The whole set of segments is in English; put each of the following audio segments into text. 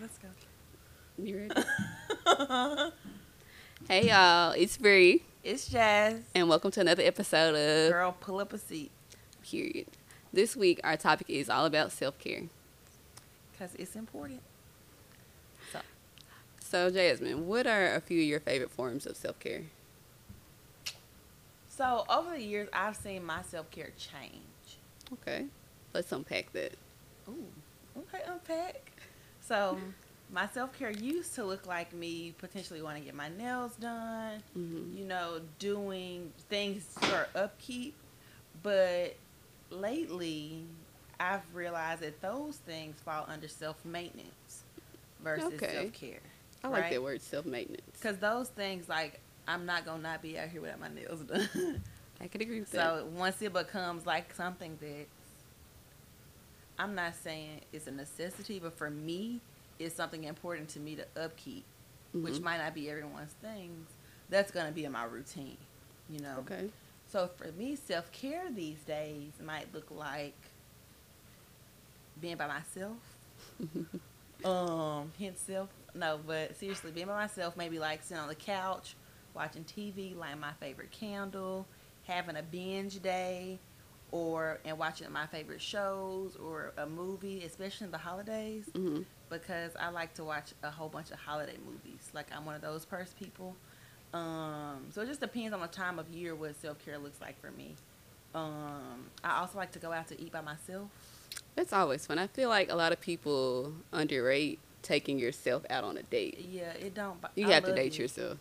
let's go. You ready? hey y'all, it's Bree, It's Jazz. and welcome to another episode of Girl, pull up a seat. Period. This week, our topic is all about self care. Because it's important. So, So, Jasmine, what are a few of your favorite forms of self care? so over the years, I've seen my self care change. Okay, let's unpack that. Ooh, okay, unpack. So, my self care used to look like me potentially want to get my nails done, hmm you know, doing things for upkeep. But lately, I've realized that those things fall under self maintenance versus Okay. self care. I like right? that word, self maintenance. Because those things, like, I'm not gonna not be out here without my nails done. I could agree with that. so once it becomes like something that I'm not saying it's a necessity, but for me, it's something important to me to upkeep, which Mhm. might not be everyone's things. That's gonna be in my routine, you know. Okay. So for me, self care these days might look like being by myself. um, hence self. No, but seriously, being by myself, maybe like sitting on the couch, watching TV, lighting my favorite candle, having a binge day, or and watching my favorite shows or a movie, especially in the holidays, hmm because I like to watch a whole bunch of holiday movies. Like I'm one of those purse people. Um, so it just depends on the time of year what self care looks like for me. Um, I also like to go out to eat by myself. That's always fun. I feel like a lot of people underrate taking yourself out on a date. Yeah, it don't. You I have to date it. yourself.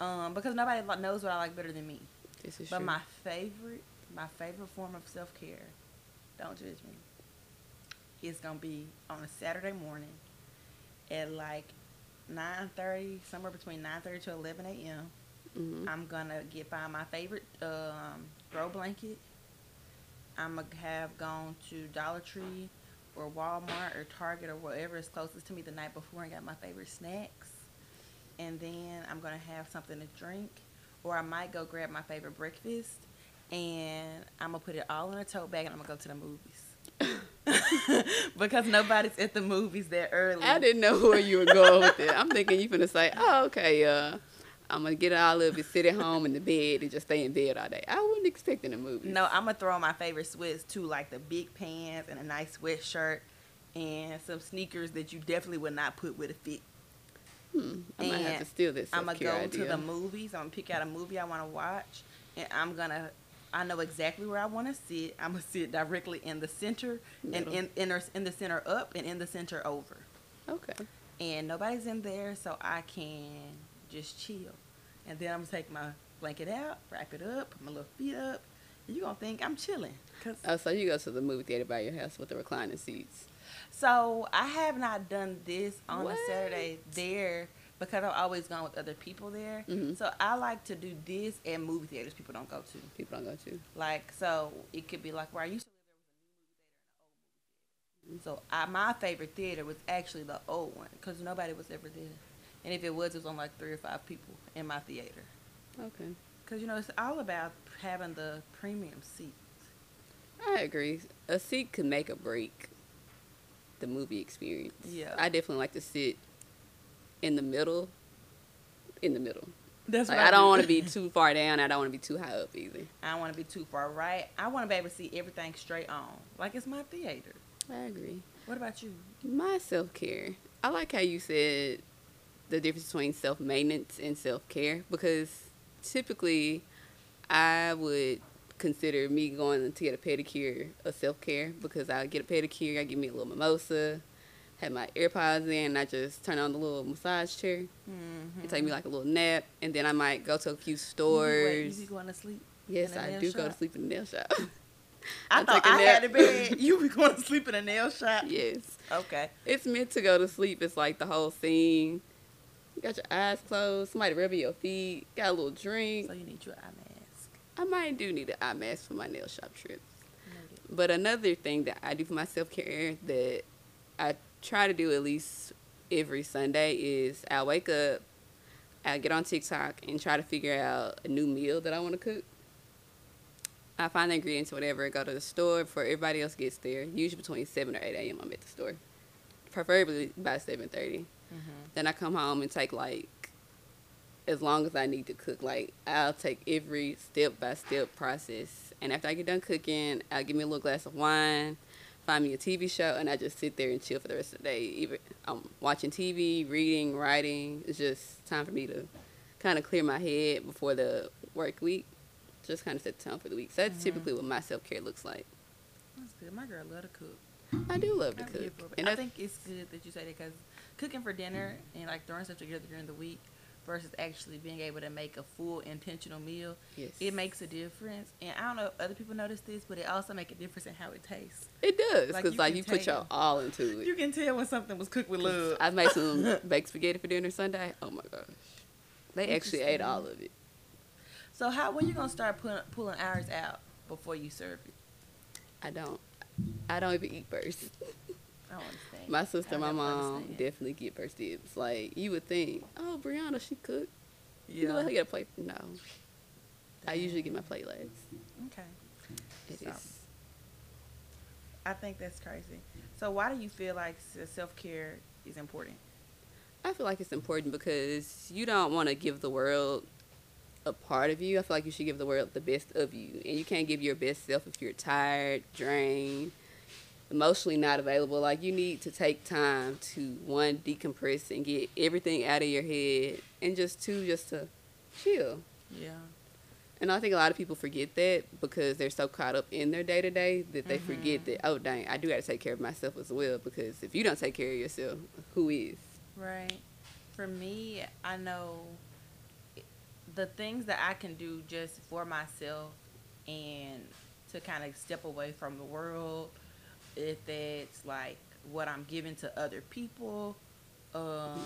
Um, because nobody knows what I like better than me. This is But true. my favorite, my favorite form of self care, don't judge me. It's gonna be on a Saturday morning at like nine thirty, somewhere between nine thirty to eleven a.m. Mhm. I'm gonna get find my favorite um, throw blanket. I'm gonna have gone to Dollar Tree or Walmart or Target or whatever is closest to me the night before and got my favorite snacks. And then I'm gonna have something to drink, or I might go grab my favorite breakfast, and I'm gonna put it all in a tote bag and I'm gonna go to the movies. because nobody's at the movies that early. I didn't know where you were going with it. I'm thinking you finna say, "Oh, okay, uh, I'm gonna get all of it, sit at home in the bed, and just stay in bed all day." I wasn't expecting a movie. No, I'm gonna throw my favorite sweats too, like the big pants and a nice sweatshirt and some sneakers that you definitely would not put with a fit. hmm, I might have and to steal this I'm gonna go idea. to the movies. I'm gonna pick out a movie I want to watch, and I'm gonna. I know exactly where I want to sit. I'm gonna sit directly in the center, and in in, the- in the center up, and in the center over. Okay. And nobody's in there, so I can just chill. And then I'm gonna take my blanket out, wrap it up, put my little feet up. You're gonna think I'm chilling. Oh, so you go to the movie theater by your house with the reclining seats. So I have not done this on What? a Saturday there because I've always gone with other people there. Mhm. So I like to do this and movie theaters people don't go to. People don't go to. Like so it could be like where I used to live there was a new movie theater and an old movie theater. So I, my favorite theater was actually the old one because nobody was ever there. And if it was, it was on like three or five people in my theater. Okay. Because you know it's all about having the premium seats. I agree. A seat could make or break the movie experience. Yeah. I definitely like to sit in the middle. In the middle. That's Like, I don't want to be too far down. I don't want to be too high up either. I don't want to be too far right. I want to be able to see everything straight on, like it's my theater. I agree. What about you? My self care. I like how you said the difference between self maintenance and self care because typically I would consider me going to get a pedicure a self care because I get a pedicure, I give me a little mimosa, have my AirPods in, and I just turn on the little massage chair. Mm-hmm. It take me like a little nap, and then I might go to a few Wait, stores. you be going to sleep? Yes, I a I nail do go to sleep in the nail shop. I I thought take a I had a bed. You be going to sleep in a nail shop? yes. Okay. It's meant to go to sleep. It's like the whole scene. You got your eyes closed, somebody rubbing your feet, got a little drink. So you need your eye mask. I might do need an eye mask for my nail shop trips. But another thing that I do for my self care that I try to do at least every Sunday is I wake up, I get on TikTok and try to figure out a new meal that I want to cook. I find the ingredients, whatever, go to the store before everybody else gets there. Usually between 7 or 8 a.m. I'm at the store. preferably by seven thirty. Mm-hmm. Then I come home and take like as long as I need to cook. Like I'll take every step by step process, and after I get done cooking, I'll give me a little glass of wine, find me a TV show, and I just sit there and chill for the rest of the day. Even I'm watching TV, reading, writing. It's just time for me to kind of clear my head before the work week. Just kind of set the tone for the week. So that's Mhm. typically what my self care looks like. That's good. My girl love to cook. I do love to cook, live for it. and I I think it's good that you say that because cooking for dinner and like throwing stuff together during the week versus actually being able to make a full intentional meal, yes, it makes a difference. And I don't know if other people notice this, but it also make a difference in how it tastes. it does like, because you like you put your tell. all into it. You can tell when something was cooked with love. I made some baked spaghetti for dinner Sunday. Oh my gosh, they actually ate all of it. So how when you gonna start pulling pulling hours out before you serve it? I don't. I don't even eat first. I don't understand. My sister, I my mom understand. definitely get first dibs. Like you would think, oh Brianna, she cooked. You Yeah. let her get a plate. No, I usually get my plate last. Okay. It So- is. I think that's crazy. So why do you feel like self care is important? I feel like it's important because you don't want to give the world a part of you. I feel like you should give the world the best of you. And you can't give your best self if you're tired, drained, emotionally not available. Like you need to take time to one decompress and get everything out of your head and just two just to chill. Yeah. And I think a lot of people forget that because they're so caught up in their day to day that they forget Mhm. that, oh, dang, I do got to take care of myself as well because if you don't take care of yourself, who is? Right. For me, I know the things that I can do just for myself and to kind of step away from the world, if that's like what I'm giving to other people. Um,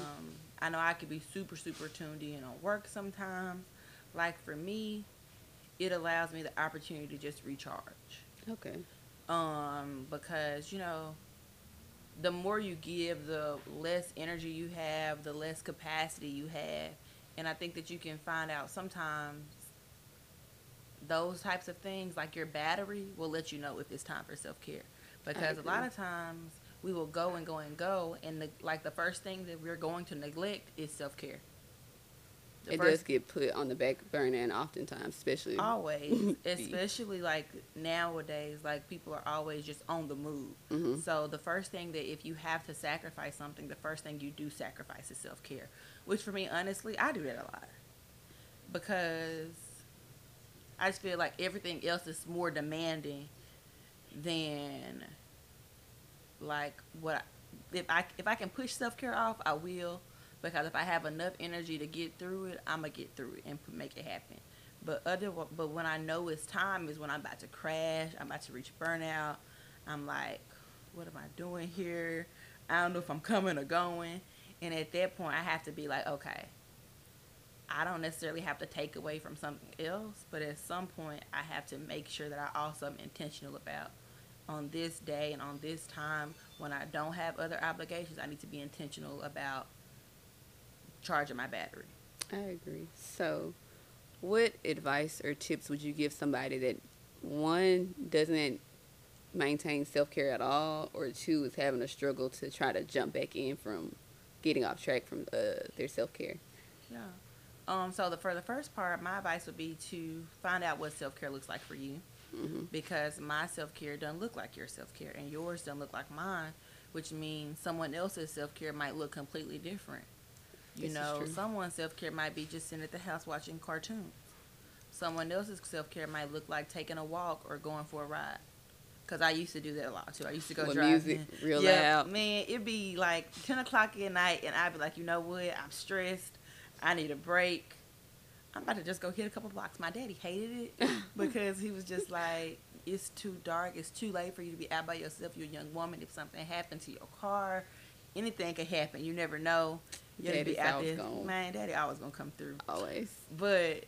I know I could be super, super tuned in on work sometimes. Like for me, it allows me the opportunity to just recharge Okay. um, because you know the more you give the less energy you have the less capacity you have and i think that you can find out sometimes those types of things like your battery will let you know if it's time for self-care because a lot of times we will go and go and go and the, like the first thing that we're going to neglect is self-care. The it first- does get put on the back burner and oftentimes, especially. always. Especially like nowadays like people are always just on the move. Hmm so the first thing that if you have to sacrifice something the first thing you do sacrifice is self-care which for me honestly i do that a lot. Because i just feel like everything else is more demanding than like what I, if i if i can push self-care off i will because if i have enough energy to get through it i'm gonna get through it and make it happen. But other but when i know it's time is when i'm about to crash i'm about to reach burnout i'm like what am i doing here? I don't know if i'm coming or going. And at that point i have to be like okay i don't necessarily have to take away from something else but at some point i have to make sure that i also am intentional about on this day and on this time when i don't have other obligations i need to be intentional about charging my battery I agree. So, what advice or tips would you give somebody that one doesn't maintain self care at all, or two is having a struggle to try to jump back in from getting off track from uh, their self care? Yeah. Um. So the for the first part, my advice would be to find out what self care looks like for you, hmm because my self care doesn't look like your self care, and yours doesn't look like mine, which means someone else's self care might look completely different. You This know, someone's self care might be just sitting at the house watching cartoons. Someone else's self care might look like taking a walk or going for a ride. Cause I used to do that a lot too. I used to go With driving. music real yeah, loud. man, it'd be like ten o'clock at night, and I'd be like, you know what? I'm stressed. I need a break. I'm about to just go hit a couple blocks. My daddy hated it because he was just like, it's too dark. It's too late for you to be out by yourself. You're a young woman. If something happened to your car, anything could happen. You never know. You gotta be out there. gone. Man, daddy always gonna come through. Always. But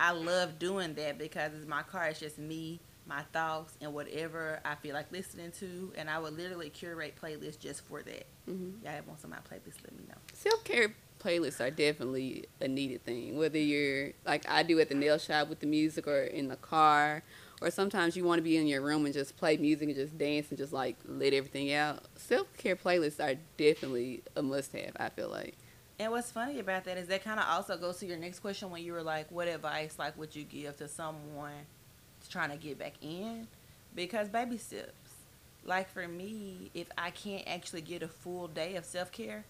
I love doing that because it's my car. It's just me, my thoughts, and whatever I feel like listening to. And I would literally curate playlists just for that. hmm Y'all have on some of my playlists, let me know. Self care playlists are definitely a needed thing. Whether you're like I do at the nail shop with the music, or in the car, or sometimes you want to be in your room and just play music and just dance and just like let everything out. Self care playlists are definitely a must have. I feel like. And what's funny about that is that kind of also goes to your next question when you were like, what advice like would you give to someone trying to get back in? Because baby steps. Like for me, if I can't actually get a full day of self care,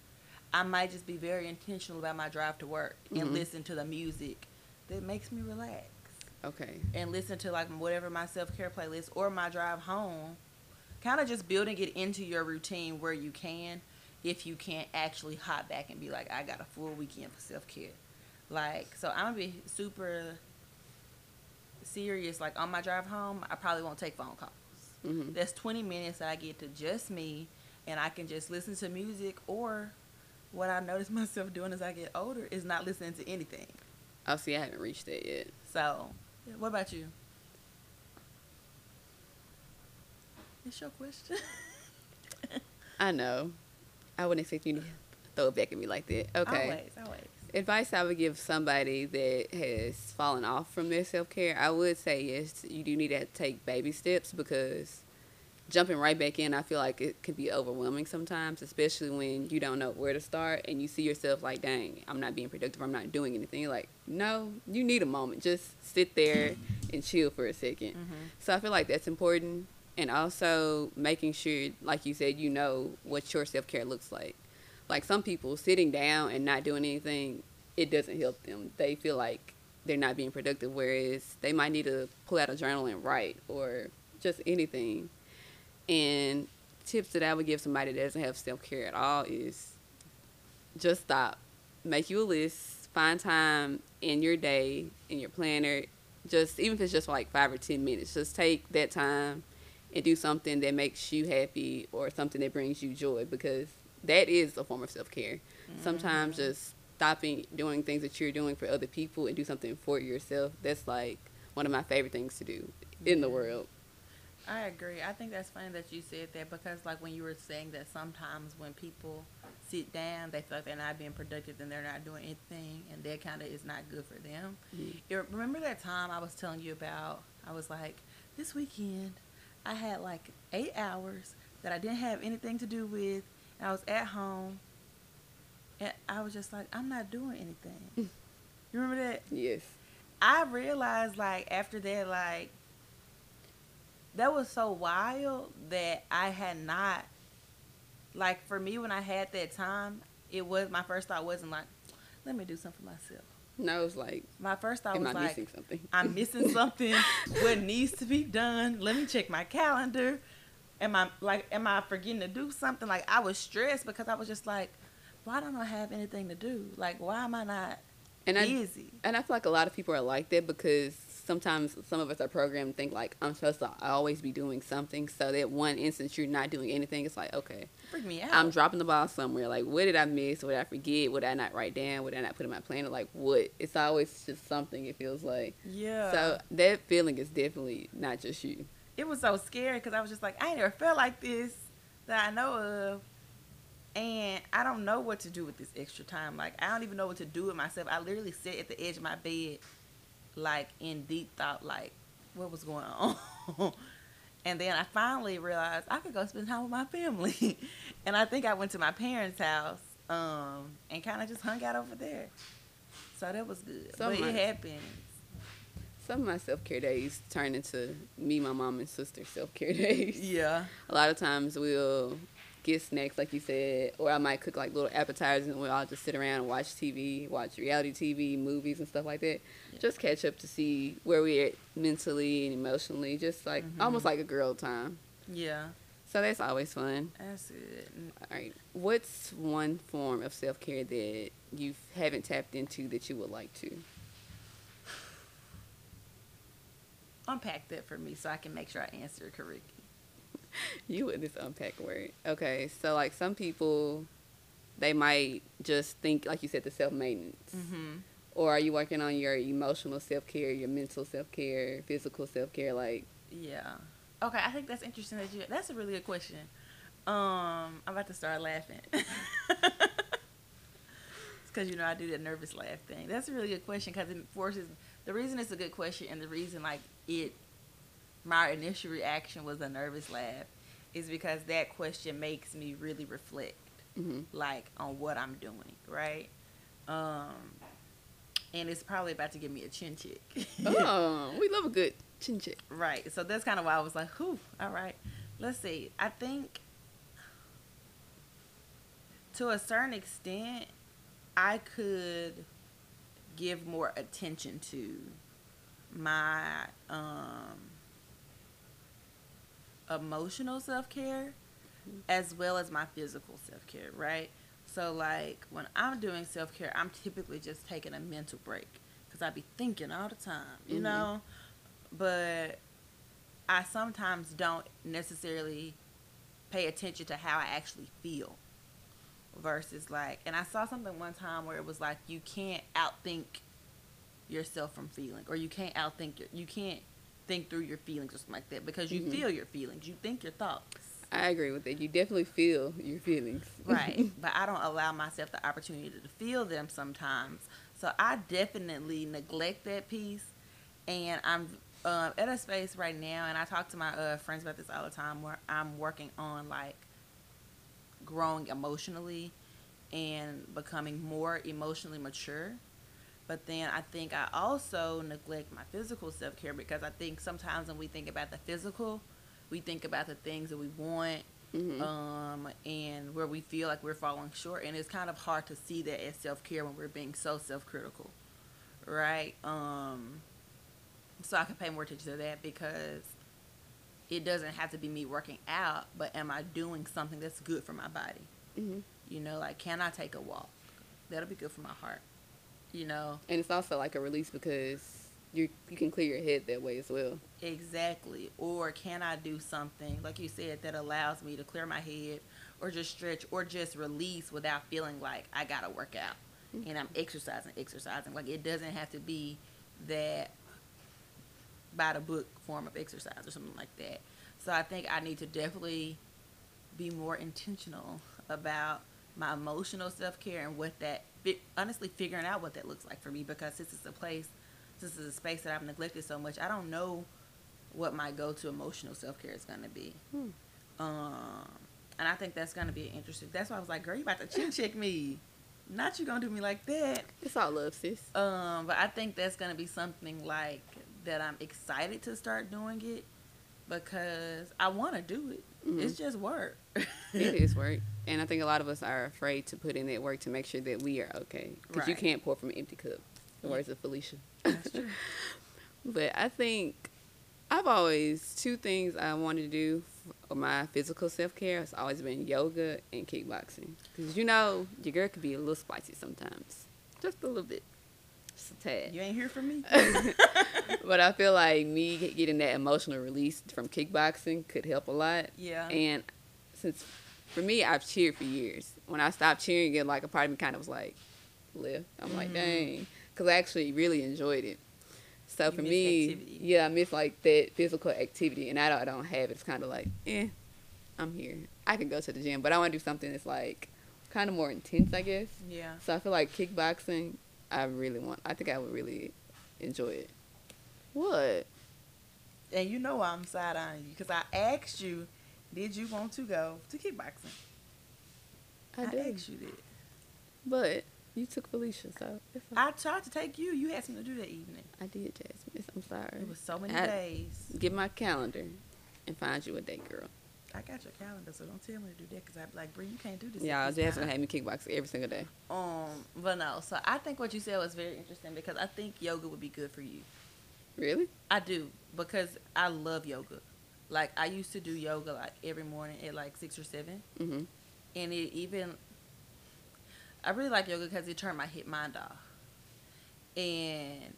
I might just be very intentional about my drive to work and Mhm. listen to the music that makes me relax Okay. and listen to like whatever my self care playlist or my drive home. Kind of just building it into your routine where you can, if you can't actually hop back and be like, I got a full weekend for self care. Like, so I'm gonna be super serious. Like on my drive home, I probably won't take phone calls. hmm That's 20 minutes that I get to just me, and I can just listen to music. Or what I notice myself doing as I get older is not listening to anything. Oh, see, I haven't reached that yet. So, what about you? It's your question. I know. I wouldn't expect you to throw it back at me like that. Okay. Always, always. Advice I would give somebody that has fallen off from their self care, I would say yes, you do need to take baby steps because jumping right back in, I feel like it can be overwhelming sometimes, especially when you don't know where to start and you see yourself like, dang, I'm not being productive, I'm not doing anything. You're like, no, you need a moment. Just sit there and chill for a 2nd Mm-hmm. So I feel like that's important. And also making sure, like you said, you know what your self care looks like. Like some people sitting down and not doing anything, it doesn't help them. They feel like they're not being productive, whereas they might need to pull out a journal and write or just anything. And tips that I would give somebody that doesn't have self care at all is just stop. Make you a list, find time in your day, in your planner, just even if it's just for like five or ten minutes, just take that time and do something that makes you happy or something that brings you joy because that is a form of self care. Sometimes just stopping doing things that you're doing for other people and do something for yourself, that's like one of my favorite things to do in the world. I agree. I think that's funny that you said that because, like, when you were saying that sometimes when people sit down, they feel like they're not being productive and they're not doing anything, and that kind of is not good for them. Mhm. You remember that time I was telling you about? I was like, this weekend, I had like eight hours that I didn't have anything to do with, I was at home, and I was just like, I'm not doing anything. Mm. you remember that? Yes. I realized like after that, like that was so wild that I had not like for me when I had that time, it was my first thought wasn't like, let me do something for myself. No, it was like, My first thought was I like, missing something? I'm missing something. what needs to be done? Let me check my calendar. Am I like am I forgetting to do something? Like I was stressed because I was just like, why don't I have anything to do? Like why am I not and I busy? and I feel like a lot of people are like that because sometimes some of us are programmed to think like I'm supposed to always be doing something. So that one instance you're not doing anything, it's like okay, Freak me out. I'm dropping the ball somewhere. Like, what did I miss? What did I forget? What did I not write down? What did I not put in my planner? Like, what? It's always just something. It feels like. yeah. So that feeling is definitely not just you. It was so scary because I was just like, I ain't never felt like this that I know of. And I don't know what to do with this extra time. Like, I don't even know what to do with myself. I literally sat at the edge of my bed, like, in deep thought, like, what was going on? and then I finally realized I could go spend time with my family. and I think I went to my parents' house um, and kind of just hung out over there. So that was good. So but it happened. Some of my self care days turn into me, my mom, and sister self care days. Yeah. A lot of times we'll get snacks, like you said, or I might cook like little appetizers, and we'll all just sit around and watch TV, watch reality TV, movies, and stuff like that. Yeah. Just catch up to see where we're at mentally and emotionally, just like Mhm. almost like a girl time. Yeah. So that's always fun. That's it. All right. What's one form of self care that you haven't tapped into that you would like to? Unpack that for me so I can make sure I answer it correctly. You with this unpack word. Okay. So like some people, they might just think like you said the self maintenance. Mm-hmm. Or are you working on your emotional self care, your mental self care, physical self care? Like Yeah. Okay, I think that's interesting that you. That's a really good question. Um, I'm about to start laughing. it's because you know I do that nervous laugh thing. That's a really good question because it forces. The reason it's a good question and the reason like it my initial reaction was a nervous laugh is because that question makes me really reflect hmm like on what I'm doing, right? Um and it's probably about to give me a chin check. Oh, we love a good chin check. right. So that's kind of why I was like, whew, all right. Let's see. I think to a certain extent I could give more attention to my um emotional self-care as well as my physical self-care, right? So like when I'm doing self-care, I'm typically just taking a mental break cuz I be thinking all the time, you Mhm. know? But I sometimes don't necessarily pay attention to how I actually feel versus like and I saw something one time where it was like you can't outthink yourself from feeling or you can't outthink your you can't think through your feelings or something like that because you Mhm. feel your feelings you think your thoughts I agree with that. You definitely feel your feelings. right but i don't allow myself the opportunity to feel them sometimes so i definitely neglect that piece and i'm um, at a space right now and i talk to my uh, friends about this all the time where i'm working on like growing emotionally and becoming more emotionally mature but then i think i also neglect my physical self-care because i think sometimes when we think about the physical we think about the things that we want Mhm. um, and where we feel like we're falling short. And it's kind of hard to see that as self care when we're being so self critical, right? Um, so I can pay more attention to that because it doesn't have to be me working out, but am I doing something that's good for my body? Mhm. You know, like can I take a walk? That'll be good for my heart. You know, And it's also like a release because you you can clear your head that way as well. Exactly. Or can I do something, like you said, that allows me to clear my head or just stretch or just release without feeling like I got to work out mm-hmm. and I'm exercising, exercising. Like it doesn't have to be that by the book form of exercise or something like that. So I think I need to definitely be more intentional about my emotional self care and what that, fi- honestly, figuring out what that looks like for me because this is a place, this is a space that I've neglected so much. I don't know what my go to emotional self care is going to be. Hmm. Um, and I think that's going to be interesting. That's why I was like, girl, you about to chin check me. Not you going to do me like that. It's all love, sis. Um, but I think that's gonna be something like that. I'm excited to start doing it because I want to do it. Mhm. It's just work. it is work, and I think a lot of us are afraid to put in that work to make sure that we are okay because you can't pour from an empty cup. The words of Felicia. That's true. But I think I've always two things I wanted to do for my physical self care has always been yoga and kickboxing. Because you know your girl could be a little spicy sometimes, just a little bit, just a tad. You ain't hear from me. but I feel like me getting that emotional release from kickboxing could help a lot. yeah. And since for me, I've cheered for years. When I stopped cheering, it like a part of me kind of was like, left. I'm like, Mhm. dang, because I actually really enjoyed it. So You for me, activity. yeah, I miss like that physical activity, and I don't, I don't have it. It's kind of like, eh, I'm here. I can go to the gym, but I want to do something that's like kind of more intense, I guess. yeah. So I feel like kickboxing, I really want. I think I would really enjoy it. What? And you know why I'm side eyeing you because I asked you, did you want to go to kickboxing? I, do. asked you that. But you took Felicia, so. I tried to take you. You asked me to do that evening. I did, Jasmine. I'm sorry. It was so many I- days. Get my calendar and find you a date, girl. I got your calendar, so don't tell me to do that because I'd be like, Bree, you can't do this. Yeah, Jasmine time." had me kickbox every single day. Um, but no. So I think what you said was very interesting because I think yoga would be good for you. Really? I do because I love yoga. Like I used to do yoga like every morning at like six or seven, Mm-hmm. and it even. I really like yoga because it turned my hit mind off, and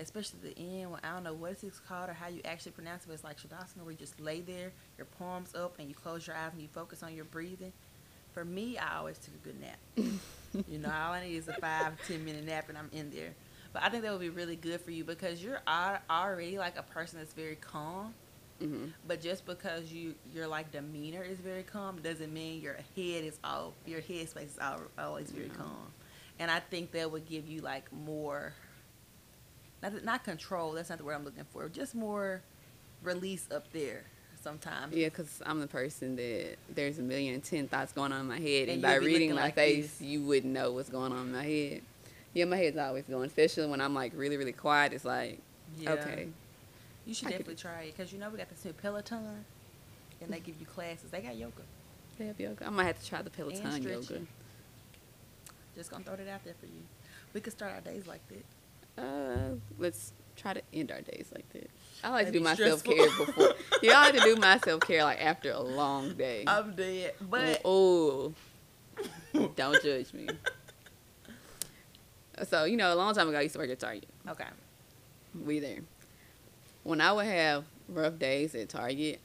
especially the end when I don't know what it's called or how you actually pronounce it, but it's like shavasana where you just lay there, your palms up, and you close your eyes and you focus on your breathing. For me, I always took a good nap. you know, all I need is a five ten minute nap, and I'm in there. But I think that would be really good for you because you're already like a person that's very calm. Mm-hmm. But just because you your like demeanor is very calm doesn't mean your head is all your head space is al always very No. calm. And I think that would give you like more not not control. That's not the word I'm looking for. Just more release up there sometimes. Yeah, because I'm the person that there's a million and ten thoughts going on in my head, and, And by reading my like face, you wouldn't know what's going on in my head. Yeah, my head's always going, especially when I'm like really, really quiet. It's like, Yeah. okay, You should I definitely try it because you know we got this new Peloton, and they give you classes. They got yoga. they have yoga. I might have to try the Peloton yoga. Just gonna throw that out there for you. We could start our days like that. Uh, let's try to end our days like that. I like to That'd do my self care before. yeah, I like to do my self care like after a long day. I'm dead, but oh, don't judge me. So you know, a long time ago, I used to work at Target. okay. We there. When I would have rough days at Target,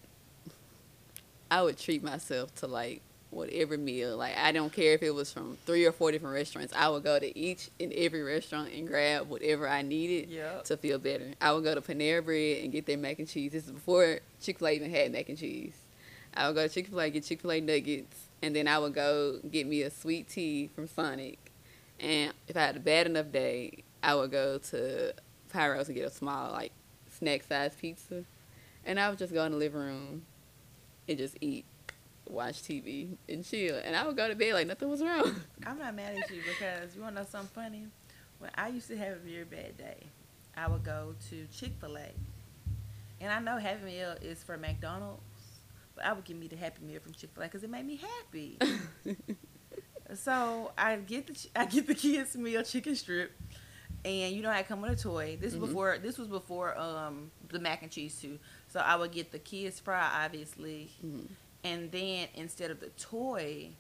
I would treat myself to like whatever meal. Like I don't care if it was from three or four different restaurants. I would go to each and every restaurant and grab whatever I needed Yep. to feel better. I would go to Panera Bread and get their mac and cheese. This is before Chick Fil A even had mac and cheese. I would go to Chick Fil A get Chick Fil A nuggets, and then I would go get me a sweet tea from Sonic. And if I had a bad enough day, I would go to Pyros and get a small like snack size pizza, and I would just go in the living room and just eat, watch TV, and chill. And I would go to bed like nothing was wrong. I'm not mad at you because you want to know something funny? When I used to have a very bad day, I would go to Chick Fil A, and I know Happy Meal is for McDonald's, but I would give me the Happy Meal from Chick Fil A because it made me happy. so I get the I get the kids meal chicken strip, and you know I come with a toy. This Mhm. before this was before um the mac and cheese too. So I would get the kids fry obviously, Mhm. and then instead of the toy,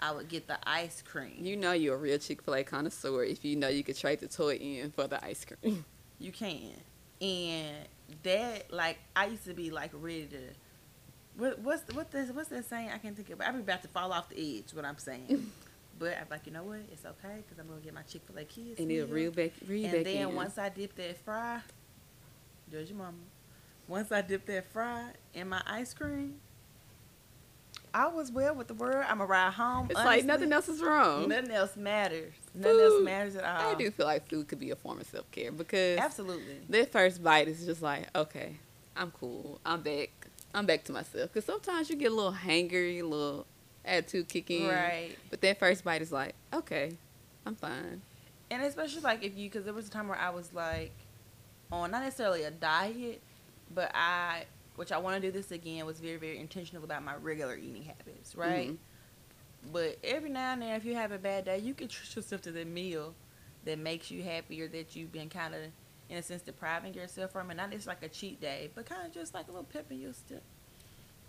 I would get the ice cream. You know you're a real Chick Fil A connoisseur if you know you could trade the toy in for the ice cream. You can. And that like I used to be like ready to what what's what this what's that saying? I can't think of it. I'm about to fall off the edge. What I'm saying, but I'm like, you know what? It's okay because I'm gonna get my Chick Fil A kids. and meal. reel back, reel And back then in. once I dip that fry, there's your mama. Once I dip that fry in my ice cream, I was well with the word. I'm gonna ride home. it's like nothing else is wrong. Nothing else matters. Nothing else matters at all. I do feel like food could be a form of self care because Absolutely. that first bite is just like, okay, I'm cool. I'm back. I'm back to myself. Because sometimes you get a little hangry, a little attitude kick in. Right. But that first bite is like, okay, I'm fine. And especially like if you, because there was a time where I was like on not necessarily a diet, but I, which I want to do this again, was very, very intentional about my regular eating habits, right? Mhm. But every now and then, if you have a bad day, you can treat yourself to the meal that makes you happy or that you've been kind of, in a sense, depriving yourself from. And not just like a cheat day, but kind of just like a little pep in your step.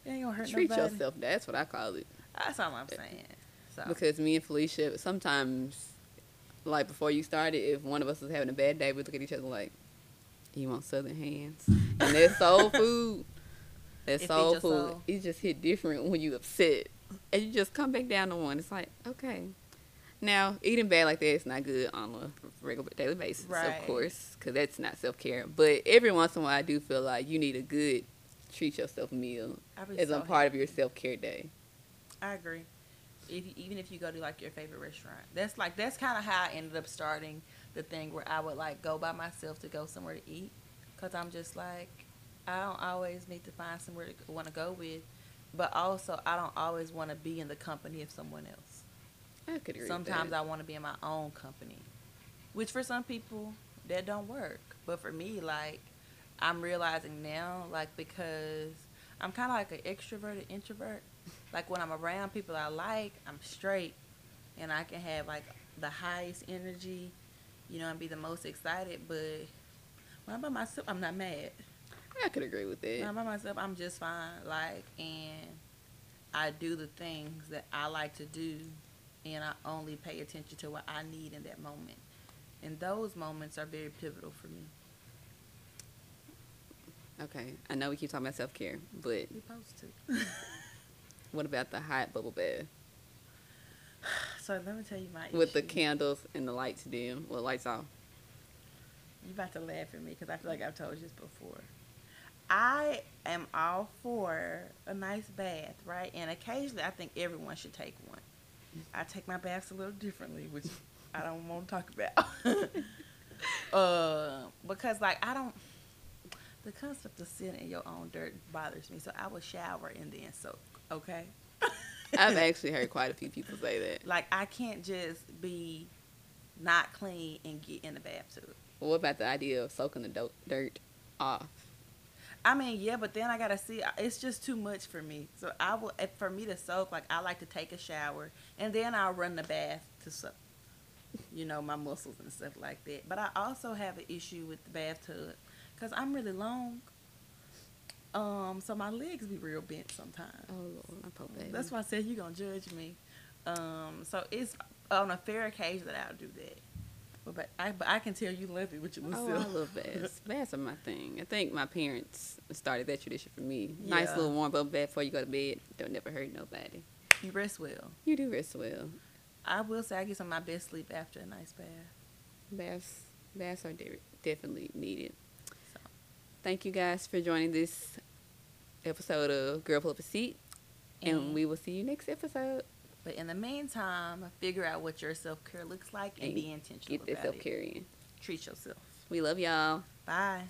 It ain't gonna hurt Treat nobody. yourself. That's what I call it. That's all I'm saying. So Because me and Felicia, sometimes, like before you started, if one of us was having a bad day, we look at each other like, "You want Southern hands?" And that's soul food. That's soul food. soul. It just hit different when you upset, and you just come back down to one. It's like, okay. Now, eating bad like that is not good on a regular daily basis, Right. of course, because that's not self care. But every once in a while, I do feel like you need a good treat yourself meal as so a part of your self care day. I agree. If you, even if you go to like your favorite restaurant, that's like that's kind of how I ended up starting the thing where I would like go by myself to go somewhere to eat, cause I'm just like I don't always need to find somewhere to want to go with, but also I don't always want to be in the company of someone else. I could agree. Sometimes. I want to be in my own company, which for some people that don't work. But for me, like I'm realizing now, like because I'm kind of like an extroverted introvert. Like when I'm around people I like, I'm straight, and I can have like the highest energy, you know, and be the most excited. But when I'm by myself, I'm not mad. I could agree with that. When I'm by myself, I'm just fine. Like, and I do the things that I like to do, and I only pay attention to what I need in that moment. And those moments are very pivotal for me. Okay, I know we keep talking about self care, but You're supposed to. what about the hot bubble bath so let me tell you my with the candles and the lights dim? Well, lights off. You about to laugh at me because I feel like I've told you this before. I am all for a nice bath, right? And occasionally, I think everyone should take one. I take my baths a little differently, which I don't want to talk about. uh, because like I don't. the concept of sitting in your own dirt bothers me. So I will shower and then soak. Okay. I've actually heard quite a few people say that. like I can't just be not clean and get in the bathtub. What about the idea of soaking the do- dirt off? I mean, yeah, but then I gotta see. It's just too much for me. So I will, for me to soak, like I like to take a shower and then I'll run the bath to soak. You know my muscles and stuff like that. But I also have an issue with the bathtub because I'm really long. Um, so my legs be real bent sometimes. Oh Lord, my poor baby. That's why I said you gonna judge me. Um, so it's on a fair occasion that I'll do that. But, but I but I can tell you love it with your Oh, little I love baths. baths are my thing. I think my parents started that tradition for me. Nice little warm up bath before you go to bed. Don't never hurt nobody. You rest well. You do rest well. I will say I get some of my best sleep after a nice bath. Baths, baths are de- definitely needed. Thank you guys for joining this episode of Girl Pull Up a Seat, and And- we will see you next episode. But in the meantime, figure out what your self care looks like and, And be intentional Get that self care in. Treat yourself. We love y'all. Bye.